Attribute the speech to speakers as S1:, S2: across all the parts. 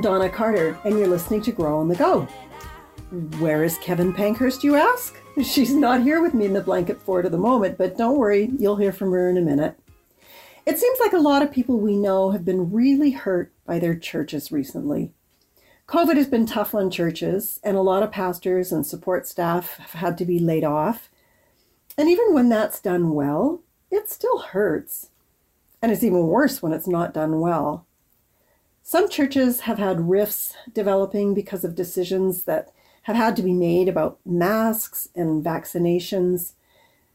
S1: I'm Donna Carter, and you're listening to Grow on the Go. Where is Kevin Pankhurst, you ask? She's not here with me in the blanket fort at the moment, but don't worry, you'll hear from her in a minute. It seems like a lot of people we know have been really hurt by their churches recently. COVID has been tough on churches, and a lot of pastors and support staff have had to be laid off. And even when that's done well, it still hurts. And it's even worse when it's not done well. Some churches have had rifts developing because of decisions that have had to be made about masks and vaccinations.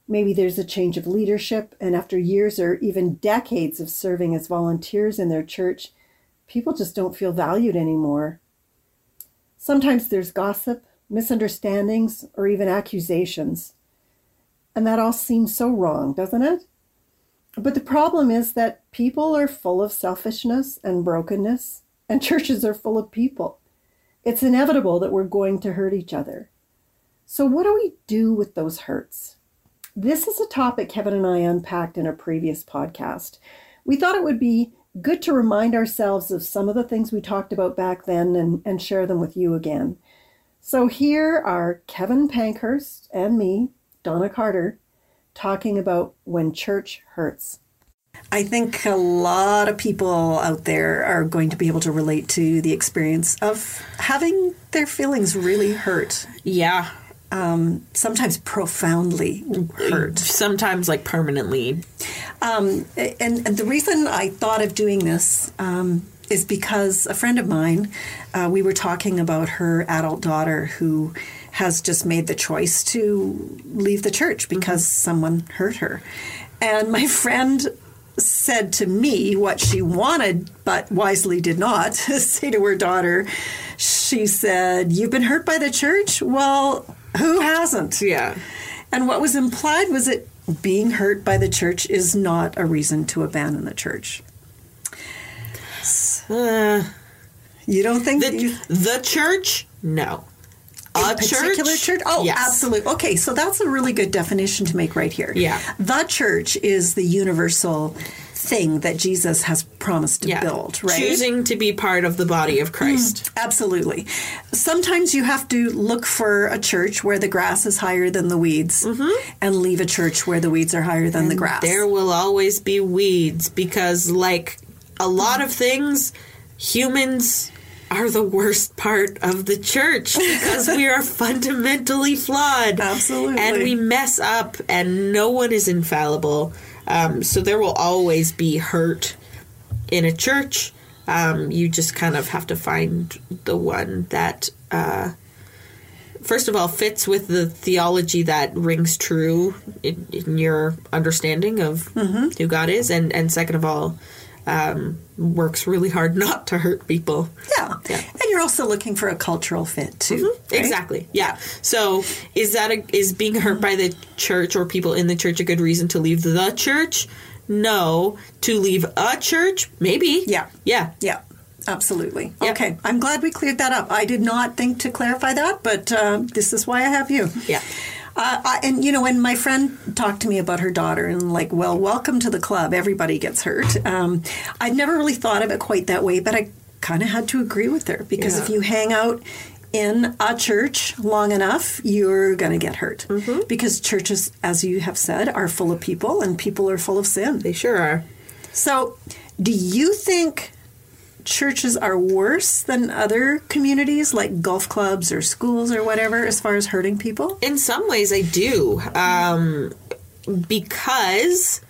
S1: Maybe there's a change of leadership, and after years or even decades of serving as volunteers in their church, people just don't feel valued anymore. Sometimes there's gossip, misunderstandings, or even accusations. And that all seems so wrong, doesn't it? But the problem is that people are full of selfishness and brokenness, and churches are full of people. It's inevitable that we're going to hurt each other. So, what do we do with those hurts? This is a topic Kevin and I unpacked in a previous podcast. We thought it would be good to remind ourselves of some of the things we talked about back then and, and share them with you again. So, here are Kevin Pankhurst and me, Donna Carter, talking about when church hurts. I think a lot of people out there are going to be able to relate to the experience of having their feelings really hurt,
S2: Yeah.
S1: Um, sometimes profoundly hurt.
S2: Sometimes like permanently.
S1: Um, and, and the reason I thought of doing this um, is because a friend of mine, uh, we were talking about her adult daughter who has just made the choice to leave the church because someone hurt her. And my friend said to me what she wanted, but wisely did not say to her daughter. She said, You've been hurt by the church? Well, who hasn't?
S2: Yeah.
S1: And what was implied was that being hurt by the church is not a reason to abandon the church.
S2: Uh,
S1: You don't think
S2: the,
S1: you,
S2: the church? No. A
S1: a particular church? Oh,
S2: Yes.
S1: absolutely. Okay, so that's a really good definition to make right here.
S2: Yeah.
S1: The church is the universal thing that Jesus has promised to
S2: Yeah.
S1: build, right?
S2: Choosing to be part of the body of Christ.
S1: Mm, absolutely. Sometimes you have to look for a church where the grass is higher than the weeds mm-hmm. and leave a church where the weeds are higher than the grass.
S2: There will always be weeds because, like a lot of things, humans are the worst part of the church because we are fundamentally flawed.
S1: Absolutely.
S2: And we mess up, and no one is infallible. Um, so there will always be hurt in a church. Um, you just kind of have to find the one that, uh, first of all, fits with the theology that rings true in, in your understanding of who God is, and, and second of all, um, works really hard not to hurt people.
S1: yeah.
S2: Yeah.
S1: And you're also looking for a cultural fit too. right?
S2: Exactly. Yeah. So is that a, is being hurt by the church or people in the church a good reason to leave the church? No. To leave a church? Maybe.
S1: Yeah.
S2: Yeah.
S1: Yeah, absolutely.
S2: Yep.
S1: Okay, I'm glad we cleared that up. I did not think to clarify that, but um, this is why I have you.
S2: Yeah.
S1: Uh, I, and you know, when my friend talked to me about her daughter and like, well, welcome to the club. Everybody gets hurt. Um, I'd never really thought of it quite that way, but I kind of had to agree with her because
S2: Yeah.
S1: if you hang out in a church long enough, you're going to get hurt because churches, as you have said, are full of people and people are full of sin.
S2: They sure are.
S1: So, do you think churches are worse than other communities like golf clubs or schools or whatever as far as hurting people?
S2: In some ways, I do. Um, because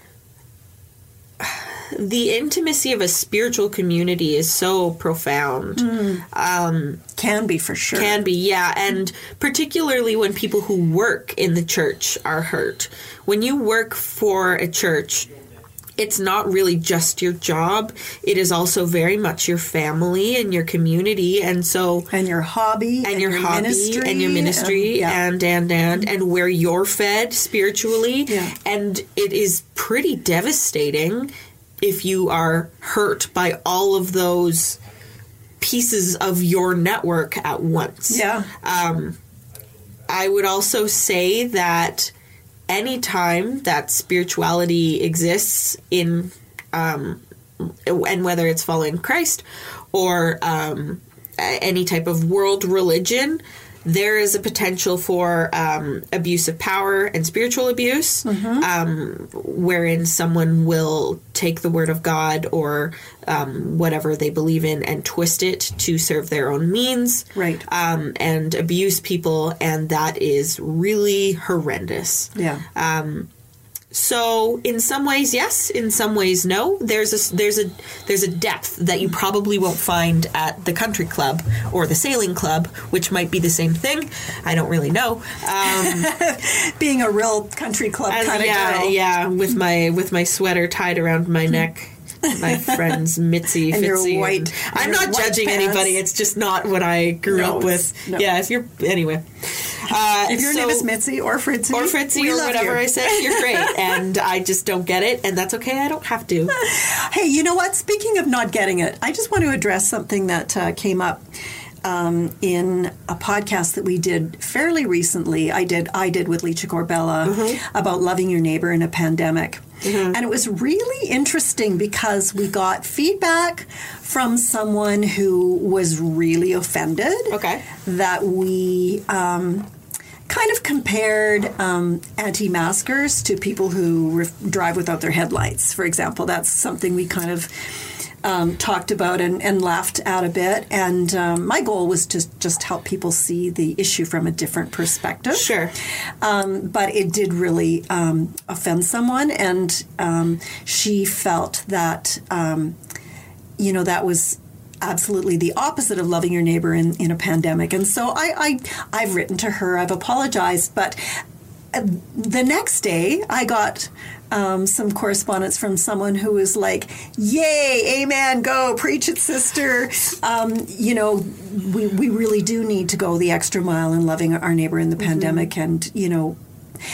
S2: the intimacy of a spiritual community is so profound. Um,
S1: Can be for sure.
S2: Can be, yeah. And particularly when people who work in the church are hurt. When you work for a church, it's not really just your job, it is also very much your family and your community. And so
S1: and your hobby
S2: and, your, hobby
S1: ministry
S2: and your ministry
S1: and- yeah.
S2: and and and and where you're fed spiritually
S1: Yeah.
S2: and it is pretty devastating if you are hurt by all of those pieces of your network at once.
S1: Yeah.
S2: Um, I would also say that anytime that spirituality exists in, um, and whether it's following Christ or um, any type of world religion, there is a potential for um, abuse of power and spiritual abuse, um, wherein someone will take the word of God or um, whatever they believe in and twist it to serve their own means
S1: Right.
S2: um, and abuse people, and that is really horrendous.
S1: Yeah.
S2: So, in some ways, yes. In some ways, no. There's a there's a there's a depth that you probably won't find at the country club or the sailing club, which might be the same thing. I don't really know. Um,
S1: Being a real country club kind of
S2: yeah,
S1: girl.
S2: yeah. With my with my sweater tied around my neck. My friends Mitzi,
S1: And your
S2: Fitzy,
S1: white-
S2: and- I'm
S1: your
S2: not judging
S1: pants.
S2: anybody. It's just not what I grew
S1: No,
S2: up with.
S1: no.
S2: Yeah, if you're anyway. Uh,
S1: If your
S2: so-
S1: name is Mitzi or Fritzy,
S2: or Fritzy or whatever
S1: you.
S2: I said, you're great. and I just don't get it, and that's okay. I don't have to.
S1: Hey, you know what? Speaking of not getting it, I just want to address something that uh, came up um, in a podcast that we did fairly recently. I did I did with Licia Corbella about loving your neighbor in a pandemic. And it was really interesting because we got feedback from someone who was really offended
S2: Okay.
S1: that we um, kind of compared um, anti-maskers to people who re- drive without their headlights, for example. That's something we kind of um, talked about and, and laughed at a bit. And um, my goal was to just help people see the issue from a different perspective.
S2: Sure.
S1: Um, but it did really um, offend someone, and um, she felt that um, you know that was absolutely the opposite of loving your neighbor in, in a pandemic. And so I, I I've written to her, I've apologized, but uh, the next day I got um, some correspondence from someone who was like, "Yay, amen, go preach it, sister." Um, you know, we we really do need to go the extra mile in loving our neighbor in the pandemic, and you know.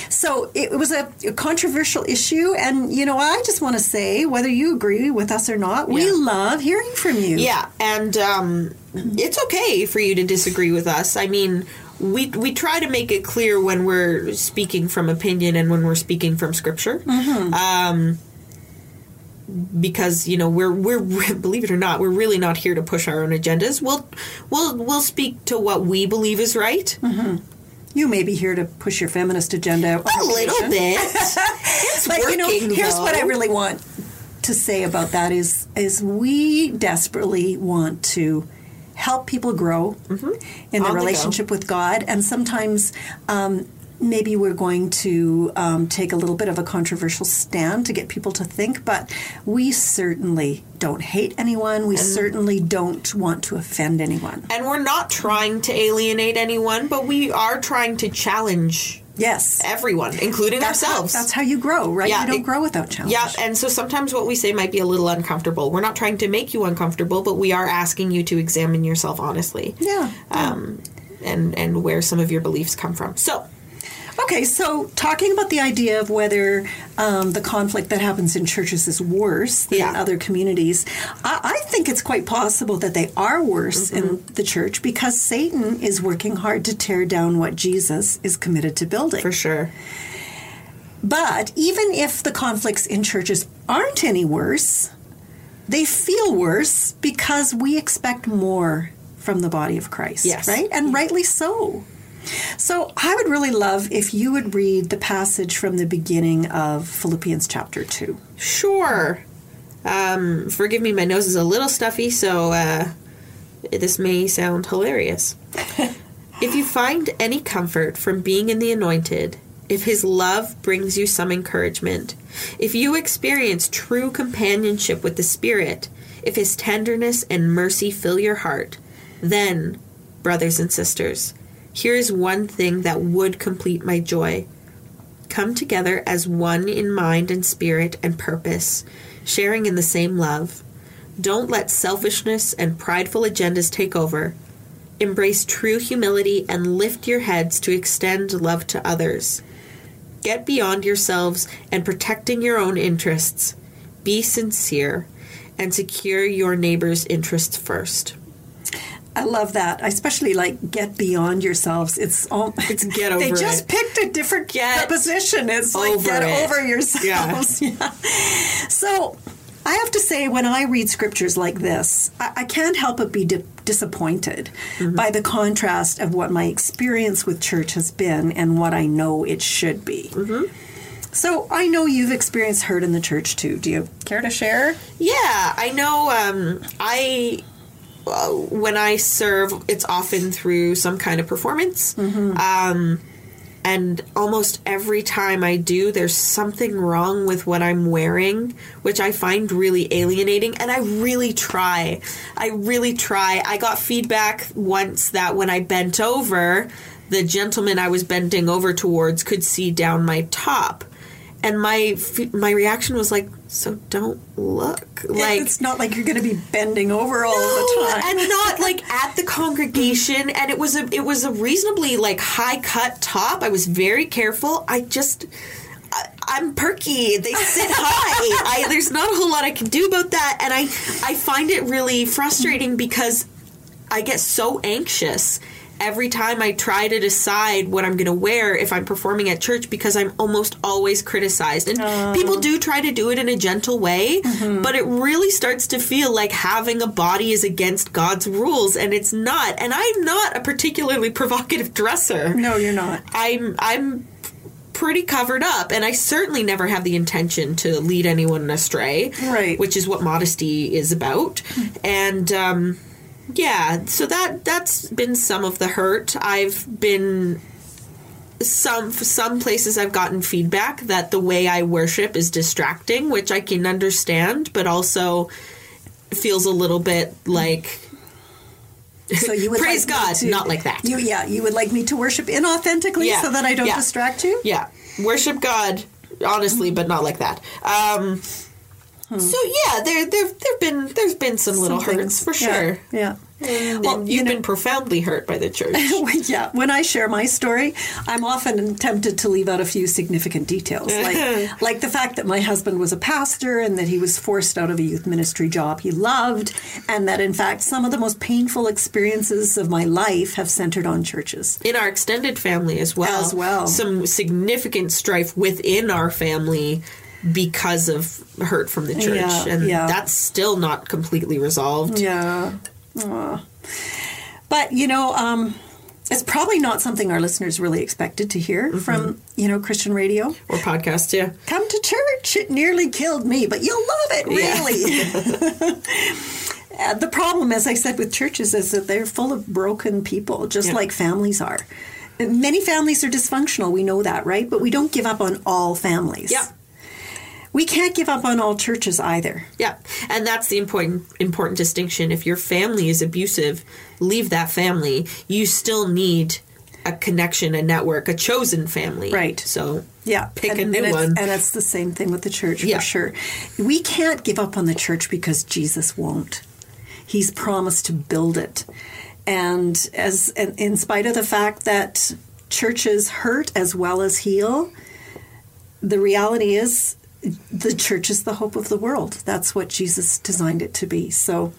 S1: So it was a, a controversial issue, and you know, I just want to say, whether you agree with us or not, we love hearing from you.
S2: Yeah, and um, it's okay for you to disagree with us. I mean, we we try to make it clear when we're speaking from opinion and when we're speaking from scripture. Um, because you know we're we're believe it or not we're really not here to push our own agendas. We'll we'll we'll speak to what we believe is right
S1: You may be here to push your feminist agenda.
S2: a little bit. it's
S1: but you know,
S2: working,
S1: here's what I really want to say about that is is we desperately want to help people grow in their
S2: the go.
S1: relationship with God, and sometimes. Um, Maybe we're going to um, take a little bit of a controversial stand to get people to think, but we certainly don't hate anyone. We certainly don't want to offend anyone.
S2: And we're not trying to alienate anyone, but we are trying to challenge
S1: Yes,
S2: everyone, including
S1: that's how,
S2: ourselves.
S1: that's how you grow, right?
S2: Yeah,
S1: you don't
S2: it-
S1: grow without challenge.
S2: Yeah, and so sometimes what we say might be a little uncomfortable. We're not trying to make you uncomfortable, but we are asking you to examine yourself honestly.
S1: yeah.
S2: Um, and and where some of your beliefs come from. So,
S1: Okay, so talking about the idea of whether um, the conflict that happens in churches is worse than
S2: Yeah.
S1: other communities, I, I think it's quite possible that they are worse in
S2: Mm-hmm.
S1: the church because Satan is working hard to tear down what Jesus is committed to building.
S2: for sure.
S1: But even if the conflicts in churches aren't any worse, they feel worse because we expect more from the body of Christ.
S2: Yes.
S1: Right? And rightly so. So I would really love if you would read the passage from the beginning of Philippians chapter 2.
S2: Sure. Um, forgive me, my nose is a little stuffy, so uh, this may sound hilarious. if you find any comfort from being in the anointed, if his love brings you some encouragement, if you experience true companionship with the Spirit, if his tenderness and mercy fill your heart, then, brothers and sisters, here is one thing that would complete my joy. Come together as one in mind and spirit and purpose, sharing in the same love. Don't let selfishness and prideful agendas take over. Embrace true humility and lift your heads to extend love to others. Get beyond yourselves and protecting your own interests. be sincere, and secure your neighbor's interests first.
S1: I love that. I especially like get beyond yourselves. It's all
S2: It's get over.
S1: They just
S2: it.
S1: picked a different
S2: Get
S1: preposition. It's like get
S2: it.
S1: over yourselves. Yeah. So I have to say, when I read scriptures like this, I, I can't help but be di- disappointed
S2: Mm-hmm.
S1: by the contrast of what my experience with church has been and what I know it should be.
S2: Mm-hmm.
S1: So I know you've experienced hurt in the church too. Do you care to share?
S2: Yeah, I know. Um, I when I serve, it's often through some kind of performance. Um, and almost every time I do, there's something wrong with what I'm wearing, which I find really alienating. And I really try. I really try. I got feedback once that when I bent over, the gentleman I was bending over towards could see down my top. And my my reaction was like, "So don't look. Like
S1: it's not like you're going to be bending over all the time.
S2: and not like at the congregation. And it was a it was a reasonably like high cut top. I was very careful. I just I, i'm perky. They sit high. I, there's not a whole lot i can do about that. And i i find it really frustrating because i get so anxious every time I try to decide what I'm going to wear if I'm performing at church because I'm almost always criticized. And people do try to do it in a gentle way, but it really starts to feel like having a body is against God's rules and it's not. And I'm not a particularly provocative dresser.
S1: no, you're not.
S2: I'm I'm pretty covered up and I certainly never have the intention to lead anyone astray.
S1: Right.
S2: Which is what modesty is about. And um yeah, so that that's been some of the hurt. I've been some some places I've gotten feedback that the way I worship is distracting, which I can understand, but also feels a little bit like
S1: So you would
S2: Praise
S1: like
S2: God,
S1: to-
S2: not like that.
S1: You, yeah, you would like me to worship inauthentically
S2: Yeah,
S1: so that I don't
S2: yeah.
S1: distract you.
S2: Yeah, worship God honestly, but not like that. Um, So yeah, there there there've been there's been some little hurts for sure.
S1: Yeah.
S2: And
S1: Well,
S2: then
S1: you
S2: you've
S1: know-
S2: been profoundly hurt by the church.
S1: yeah, when I share my story, I'm often tempted to leave out a few significant details, like like the fact that my husband was a pastor and that he was forced out of a youth ministry job he loved, and that in fact some of the most painful experiences of my life have centered on churches.
S2: in our extended family as well.
S1: As well.
S2: Some significant strife within our family because of hurt from the church.
S1: Yeah,
S2: and
S1: yeah.
S2: that's still not completely resolved.
S1: Yeah. But, you know, um, it's probably not something our listeners really expected to hear from, you know, Christian radio.
S2: Or podcast, yeah.
S1: Come to church. It nearly killed me, but you'll love it, really. Uh, the problem, as I said, with churches is that they're full of broken people, just
S2: Yeah.
S1: like families are. Many families are dysfunctional. We know that, right? But we don't give up on all families.
S2: Yeah.
S1: We can't give up on all churches either.
S2: Yeah, and that's the important important distinction. If your family is abusive, leave that family. You still need a connection, a network, a chosen family.
S1: Right.
S2: So
S1: Yeah,
S2: pick
S1: and,
S2: a new
S1: and
S2: one.
S1: and it's the same thing with the church
S2: Yeah.
S1: for sure. We can't give up on the church because Jesus won't. He's promised to build it, and as and in spite of the fact that churches hurt as well as heal, the reality is the church is the hope of the world. That's what Jesus designed it to be. So.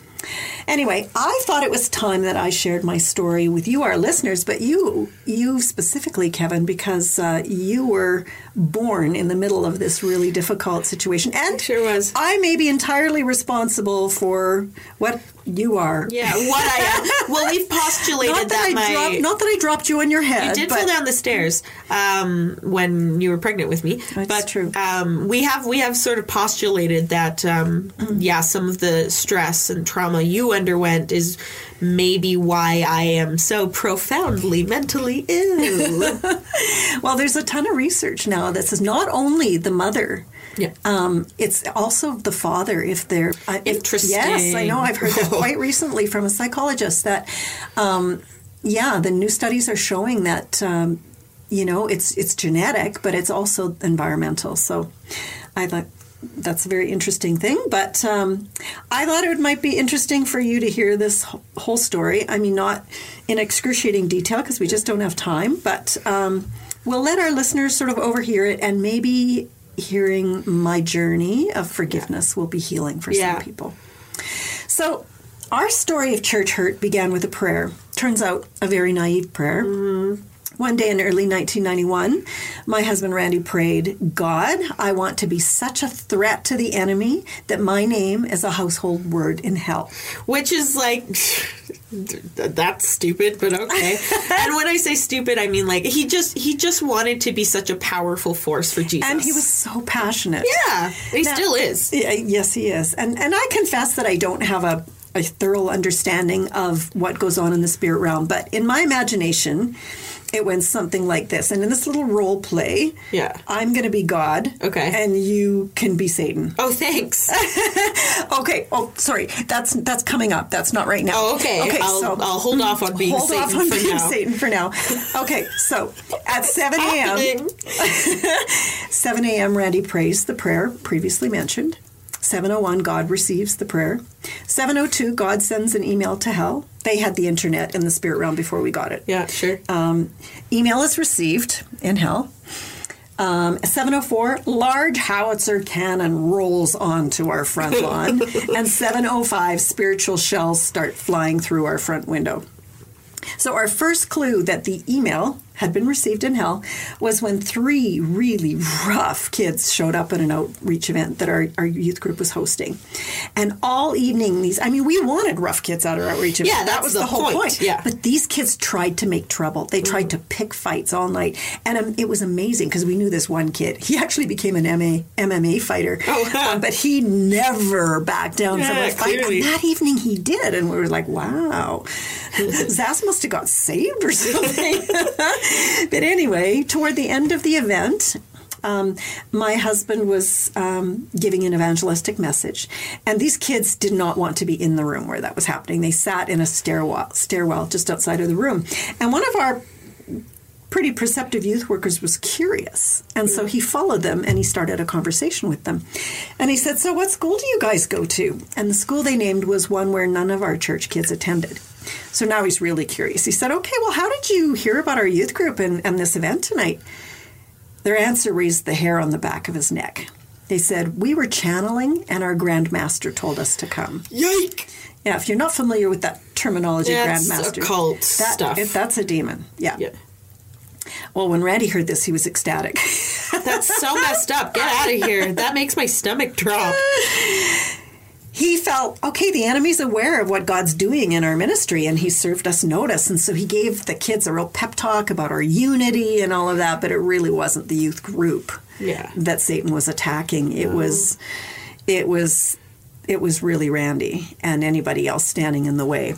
S1: Anyway, I thought it was time that I shared my story with you, our listeners, but you, you specifically, Kevin, because uh, you were born in the middle of this really difficult situation, and
S2: Sure was.
S1: I may be entirely responsible for what you are.
S2: yeah, what I am. Well, we've postulated
S1: Not that,
S2: that,
S1: I
S2: my
S1: dropped, not that I dropped you on your head.
S2: you did fall down the stairs um, when you were pregnant with me.
S1: That's
S2: but
S1: true.
S2: Um, we have we have sort of postulated that um, yeah, some of the stress and trauma you underwent is maybe why I am so profoundly mentally ill.
S1: Well, there's a ton of research now that says not only the mother.
S2: Yeah.
S1: Um, it's also the father if they're uh,
S2: Interesting.
S1: Yes, I know. I've heard that quite recently from a psychologist that, um, yeah, the new studies are showing that um, you know it's it's genetic, but it's also environmental. So, I thought that's a very interesting thing. But um, I thought it might be interesting for you to hear this whole story. I mean, not in excruciating detail because we just don't have time, but um, we'll let our listeners sort of overhear it and maybe hearing my journey of forgiveness will be healing for
S2: Yeah.
S1: some people. So, our story of church hurt began with a prayer. Turns out, a very naive prayer. Mm-hmm. One day in early 1991, my husband Randy prayed, God, I want to be such a threat to the enemy that my name is a household word in hell.
S2: Which is like, that's stupid, but okay. and when I say stupid, I mean like he just he just wanted to be such a powerful force for Jesus,
S1: And he was so passionate.
S2: yeah, he
S1: Now-
S2: still is.
S1: Yes, he is. And and I confess that I don't have a, a thorough understanding of what goes on in the spirit realm, but in my imagination, it went something like this. And in this little role play,
S2: Yeah.
S1: I'm going to be God.
S2: Okay.
S1: And you can be Satan.
S2: Oh, thanks.
S1: Okay. Oh, sorry. That's that's coming up. That's not right now.
S2: Oh, okay.
S1: Okay.
S2: I'll,
S1: so
S2: I'll hold off on being
S1: hold
S2: Satan
S1: off on
S2: for
S1: being
S2: now.
S1: Satan for now. Okay. So at 7 a.m. 7 a.m. Randy prays the prayer previously mentioned. 701 God receives the prayer. 702 God sends an email to hell. They had the internet in the spirit realm before we got it.
S2: Yeah, sure.
S1: Um, email is received in hell. Um, 704, large howitzer cannon rolls onto our front lawn. and 705, spiritual shells start flying through our front window. So, our first clue that the email had been received in hell was when three really rough kids showed up at an outreach event that our, our youth group was hosting. And all evening, these, I mean, we wanted rough kids at our outreach event.
S2: Yeah,
S1: that was
S2: the
S1: the, whole
S2: point,
S1: point.
S2: yeah.
S1: But these kids tried to make trouble. They tried to pick fights all night. And um, it was amazing because we knew this one kid. He actually became an MA, MMA fighter.
S2: Oh.
S1: Um, but he never backed down from
S2: Yeah,
S1: a fight.
S2: clearly.
S1: And that evening he did. And we were like, wow, Zaz must have got saved or something. but anyway, toward the end of the event, um, my husband was um, giving an evangelistic message, and these kids did not want to be in the room where that was happening. They sat in a stairwell, stairwell just outside of the room, and one of our pretty perceptive youth workers was curious. And so he followed them and he started a conversation with them. And he said, So, what school do you guys go to? And the school they named was one where none of our church kids attended. So now he's really curious. He said, Okay, well, how did you hear about our youth group and, and this event tonight? Their answer raised the hair on the back of his neck. They said, We were channeling and our grandmaster told us to come.
S2: Yike!
S1: Yeah, if you're not familiar with that terminology,
S2: That's
S1: grandmaster.
S2: occult
S1: that,
S2: stuff.
S1: it- that's a demon. Yeah.
S2: Yeah.
S1: Well, when Randy heard this, he was ecstatic.
S2: That's so messed up. Get out of here. That makes my stomach drop.
S1: he felt, okay, the enemy's aware of what God's doing in our ministry, and he served us notice. And so he gave the kids a real pep talk about our unity and all of that, but it really wasn't the youth group
S2: Yeah.
S1: that Satan was attacking. It was, it was, it was really Randy and anybody else standing in the way.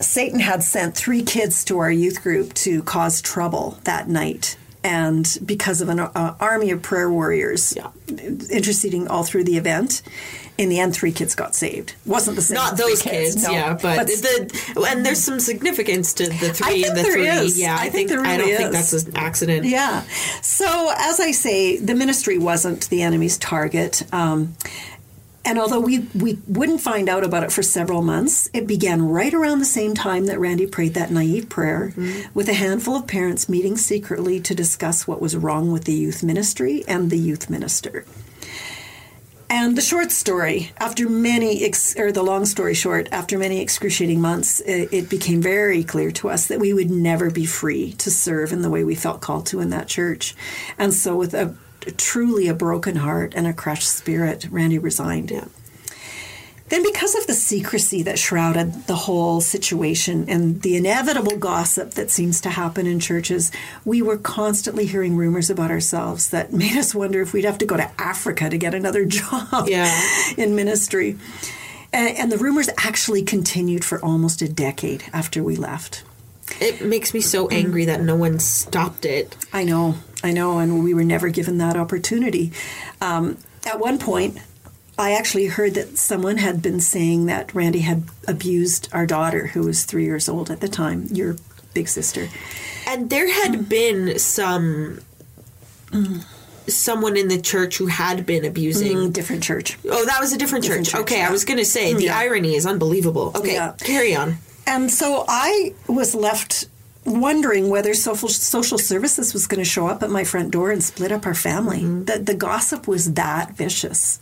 S1: Satan had sent three kids to our youth group to cause trouble that night. And because of an uh, army of prayer warriors
S2: Yeah.
S1: interceding all through the event, in the end, three kids got saved. Wasn't the same.
S2: Not those kids,
S1: no.
S2: yeah, but, the and there's some significance to the three
S1: think
S2: and the
S1: there
S2: three.
S1: is.
S2: Yeah,
S1: I
S2: I,
S1: think
S2: think,
S1: there
S2: I don't
S1: really
S2: think that's an accident.
S1: Yeah. So, as I say, the ministry wasn't the enemy's target. Um, and although we, we wouldn't find out about it for several months, it began right around the same time that Randy prayed that naive prayer, with a handful of parents meeting secretly to discuss what was wrong with the youth ministry and the youth minister. And the short story, after many, ex- or the long story short, after many excruciating months, it, it became very clear to us that we would never be free to serve in the way we felt called to in that church. And so, with a truly a broken heart and a crushed spirit, Randy resigned.
S2: Yeah.
S1: Then, because of the secrecy that shrouded the whole situation and the inevitable gossip that seems to happen in churches, we were constantly hearing rumors about ourselves that made us wonder if we'd have to go to Africa to get another job
S2: Yeah.
S1: in ministry. And, and the rumors actually continued for almost a decade after we left.
S2: It makes me so angry that no one stopped it.
S1: I know, I know, and we were never given that opportunity. Um, at one point, I actually heard that someone had been saying that Randy had abused our daughter, who was three years old at the time, your big sister.
S2: And there had been some someone in the church who had been abusing.
S1: Mm, different church.
S2: Oh, that was a different,
S1: Different
S2: church.
S1: church,
S2: Okay,
S1: yeah.
S2: I was going to say the
S1: Yeah.
S2: irony is unbelievable. Okay,
S1: Yeah.
S2: carry on.
S1: And so I was left wondering whether social social services was going to show up at my front door and split up our family. The the gossip was that vicious.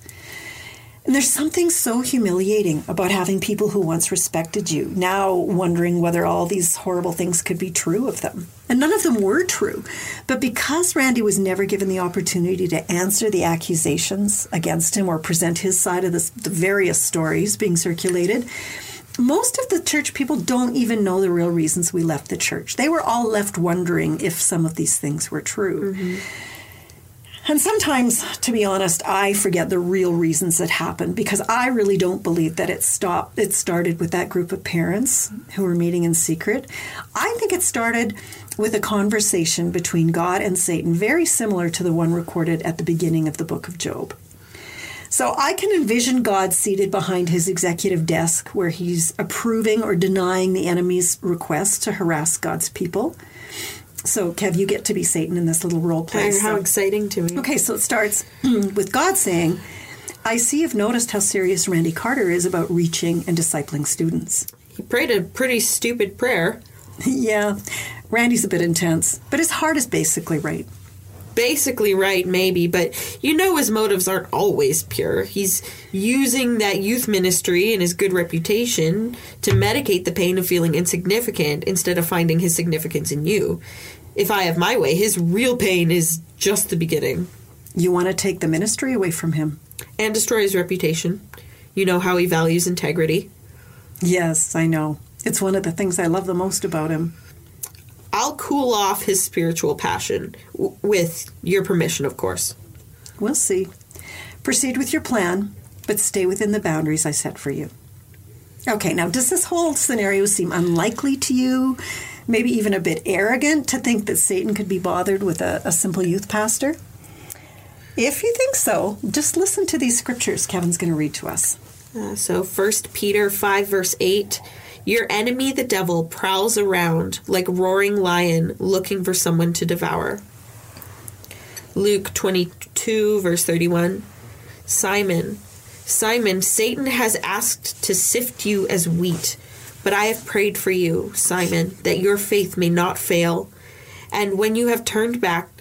S1: And there's something so humiliating about having people who once respected you now wondering whether all these horrible things could be true of them. And none of them were true. But because Randy was never given the opportunity to answer the accusations against him or present his side of the, the various stories being circulated, most of the church people don't even know the real reasons we left the church. They were all left wondering if some of these things were true. Mm-hmm. And sometimes, to be honest, I forget the real reasons that happened because I really don't believe that it stopped. It started with that group of parents who were meeting in secret. I think it started with a conversation between God and Satan, very similar to the one recorded at the beginning of the book of Job. So I can envision God seated behind his executive desk where he's approving or denying the enemy's request to harass God's people. So, Kev, you get to be Satan in this little role play.
S2: How
S1: So-
S2: exciting to me.
S1: Okay, so it starts with God saying, I see you've noticed how serious Randy Carter is about reaching and discipling students.
S2: He prayed a pretty stupid prayer.
S1: yeah, Randy's a bit intense, but his heart is basically right.
S2: Basically, right, maybe, but you know his motives aren't always pure. He's using that youth ministry and his good reputation to medicate the pain of feeling insignificant instead of finding his significance in you. If I have my way, his real pain is just the beginning
S1: You want to take the ministry away from him?
S2: and destroy his reputation. You know how he values integrity.
S1: Yes, I know. It's one of the things I love the most about him.
S2: I'll cool off his spiritual passion, w- with your permission, of course.
S1: We'll see. Proceed with your plan, but stay within the boundaries I set for you. Okay, now does this whole scenario seem unlikely to you? Maybe even a bit arrogant to think that Satan could be bothered with a, a simple youth pastor? If you think so, just listen to these scriptures Kevin's going to read to us.
S2: Uh, so, First Peter 5, verse 8 Your enemy, the devil, prowls around like roaring lion looking for someone to devour. Luke 22, verse 31 Simon, Simon, Satan has asked to sift you as wheat, but I have prayed for you, Simon, that your faith may not fail. And when you have turned back,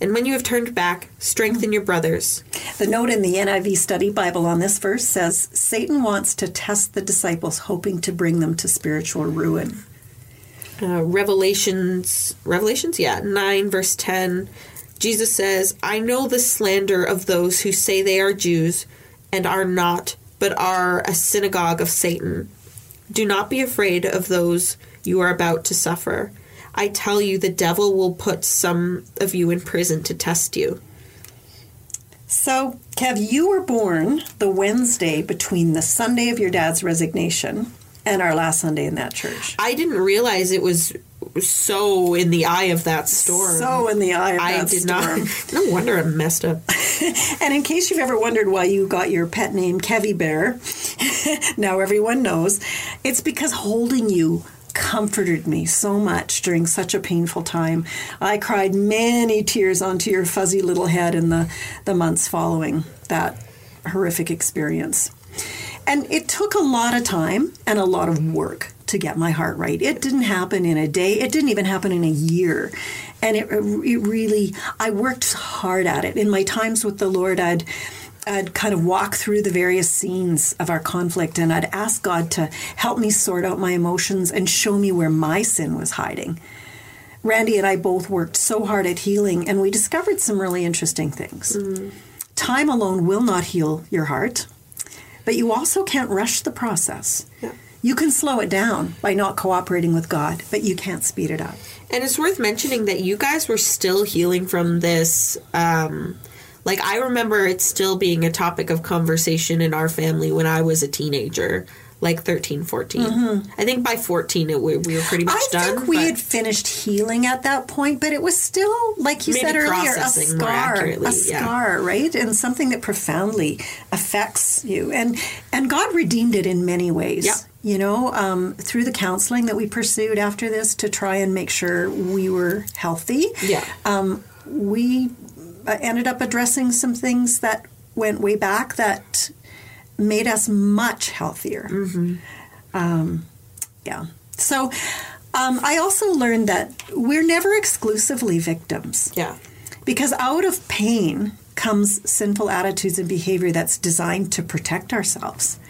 S2: and when you have turned back, strengthen your brothers.
S1: The note in the NIV Study Bible on this verse says Satan wants to test the disciples, hoping to bring them to spiritual ruin.
S2: uh, Revelations, Revelations, yeah, 9, verse 10, Jesus says, I know the slander of those who say they are Jews and are not, but are a synagogue of Satan. Do not be afraid of those you are about to suffer. I tell you, the devil will put some of you in prison to test you.
S1: So, Kev, you were born the Wednesday between the Sunday of your dad's resignation and our last Sunday in that church.
S2: I didn't realize it was so in the eye of that storm.
S1: So in the eye of
S2: I
S1: that
S2: did
S1: storm.
S2: not. No wonder I'm messed up.
S1: And in case you've ever wondered why you got your pet name Kevy Bear, now everyone knows. It's because holding you comforted me so much during such a painful time. I cried many tears onto your fuzzy little head in the, the months following that horrific experience. And it took a lot of time and a lot of work to get my heart right. It didn't happen in a day, it didn't even happen in a year. And it, it really, I worked hard at it. In my times with the Lord, I'd I'd kind of walk through the various scenes of our conflict and I'd ask God to help me sort out my emotions and show me where my sin was hiding. Randy and I both worked so hard at healing and we discovered some really interesting things. Time alone will not heal your heart, but you also can't rush the process.
S2: Yeah.
S1: You can slow it down by not cooperating with God, but you can't speed it up.
S2: And it's worth mentioning that you guys were still healing from this. Um, like, I remember it still being a topic of conversation in our family when I was a teenager, like 13, 14. I think by 14, it, we, we were pretty much
S1: I
S2: done.
S1: I think we had finished healing at that point, but it was still, like you said earlier, a scar, a
S2: yeah.
S1: scar, right, and something that profoundly affects you. And and God redeemed it in many ways.
S2: Yeah.
S1: You know, um, through the counseling that we pursued after this to try and make sure we were healthy.
S2: Yeah.
S1: Um, we ended up addressing some things that went way back that made us much healthier.
S2: Mm-hmm.
S1: Um, yeah. So Um, I also learned that we're never exclusively victims.
S2: Yeah.
S1: Because out of pain comes sinful attitudes and behavior that's designed to protect ourselves.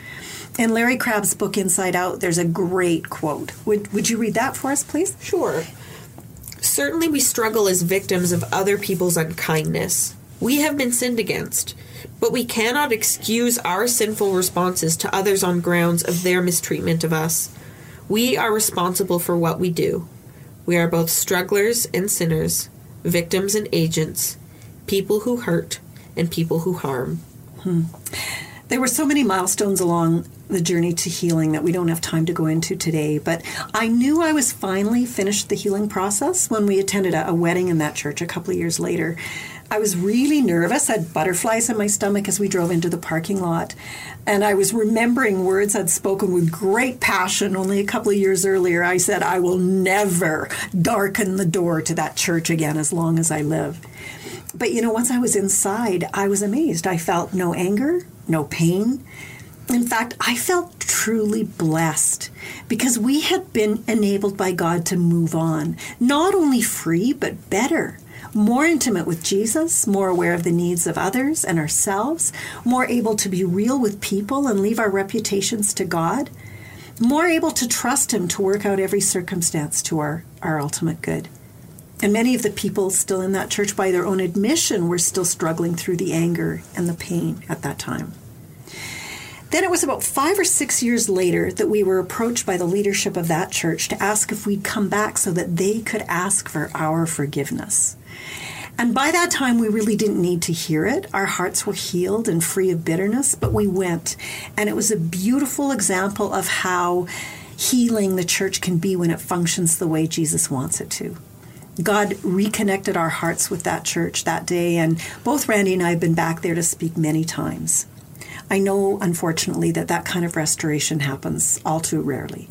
S1: In Larry Crabb's book Inside Out, there's a great quote. Would, would you read that for us, please?
S2: Sure. Certainly, we struggle as victims of other people's unkindness. We have been sinned against, but we cannot excuse our sinful responses to others on grounds of their mistreatment of us. We are responsible for what we do. We are both strugglers and sinners, victims and agents, people who hurt and people who harm. Hmm.
S1: There were so many milestones along the journey to healing that we don't have time to go into today, but I knew I was finally finished the healing process when we attended a, a wedding in that church a couple of years later. I was really nervous. I had butterflies in my stomach as we drove into the parking lot. And I was remembering words I'd spoken with great passion only a couple of years earlier. I said, I will never darken the door to that church again as long as I live. But you know, once I was inside, I was amazed. I felt no anger, no pain. In fact, I felt truly blessed because we had been enabled by God to move on, not only free, but better, more intimate with Jesus, more aware of the needs of others and ourselves, more able to be real with people and leave our reputations to God, more able to trust Him to work out every circumstance to our, our ultimate good. And many of the people still in that church, by their own admission, were still struggling through the anger and the pain at that time. Then it was about five or six years later that we were approached by the leadership of that church to ask if we'd come back so that they could ask for our forgiveness. And by that time, we really didn't need to hear it. Our hearts were healed and free of bitterness, but we went. And it was a beautiful example of how healing the church can be when it functions the way Jesus wants it to. God reconnected our hearts with that church that day, and both Randy and I have been back there to speak many times. I know, unfortunately, that that kind of restoration happens all too rarely.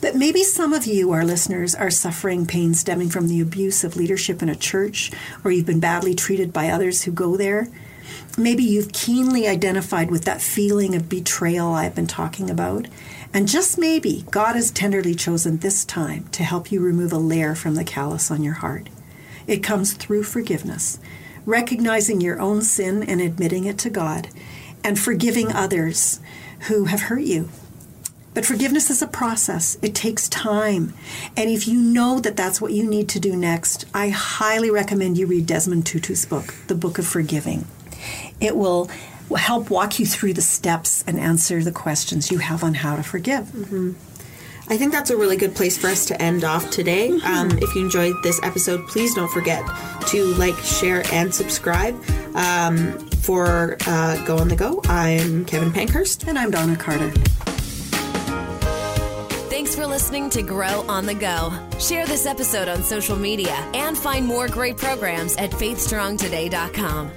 S1: But maybe some of you, our listeners, are suffering pain stemming from the abuse of leadership in a church, or you've been badly treated by others who go there. Maybe you've keenly identified with that feeling of betrayal I've been talking about. And just maybe God has tenderly chosen this time to help you remove a layer from the callus on your heart. It comes through forgiveness, recognizing your own sin and admitting it to God, and forgiving others who have hurt you. But forgiveness is a process. It takes time. And if you know that that's what you need to do next, I highly recommend you read Desmond Tutu's book, The Book of Forgiving. It will help walk you through the steps and answer the questions you have on how to forgive.
S2: I think that's a really good place for us to end off today. Um, if you enjoyed this episode, please don't forget to like, share, and subscribe. Um, for uh, Go on the Go, I'm Kevin Pankhurst.
S1: And I'm Donna Carter.
S3: Thanks for listening to Grow on the Go. Share this episode on social media and find more great programs at faithstrongtoday.com.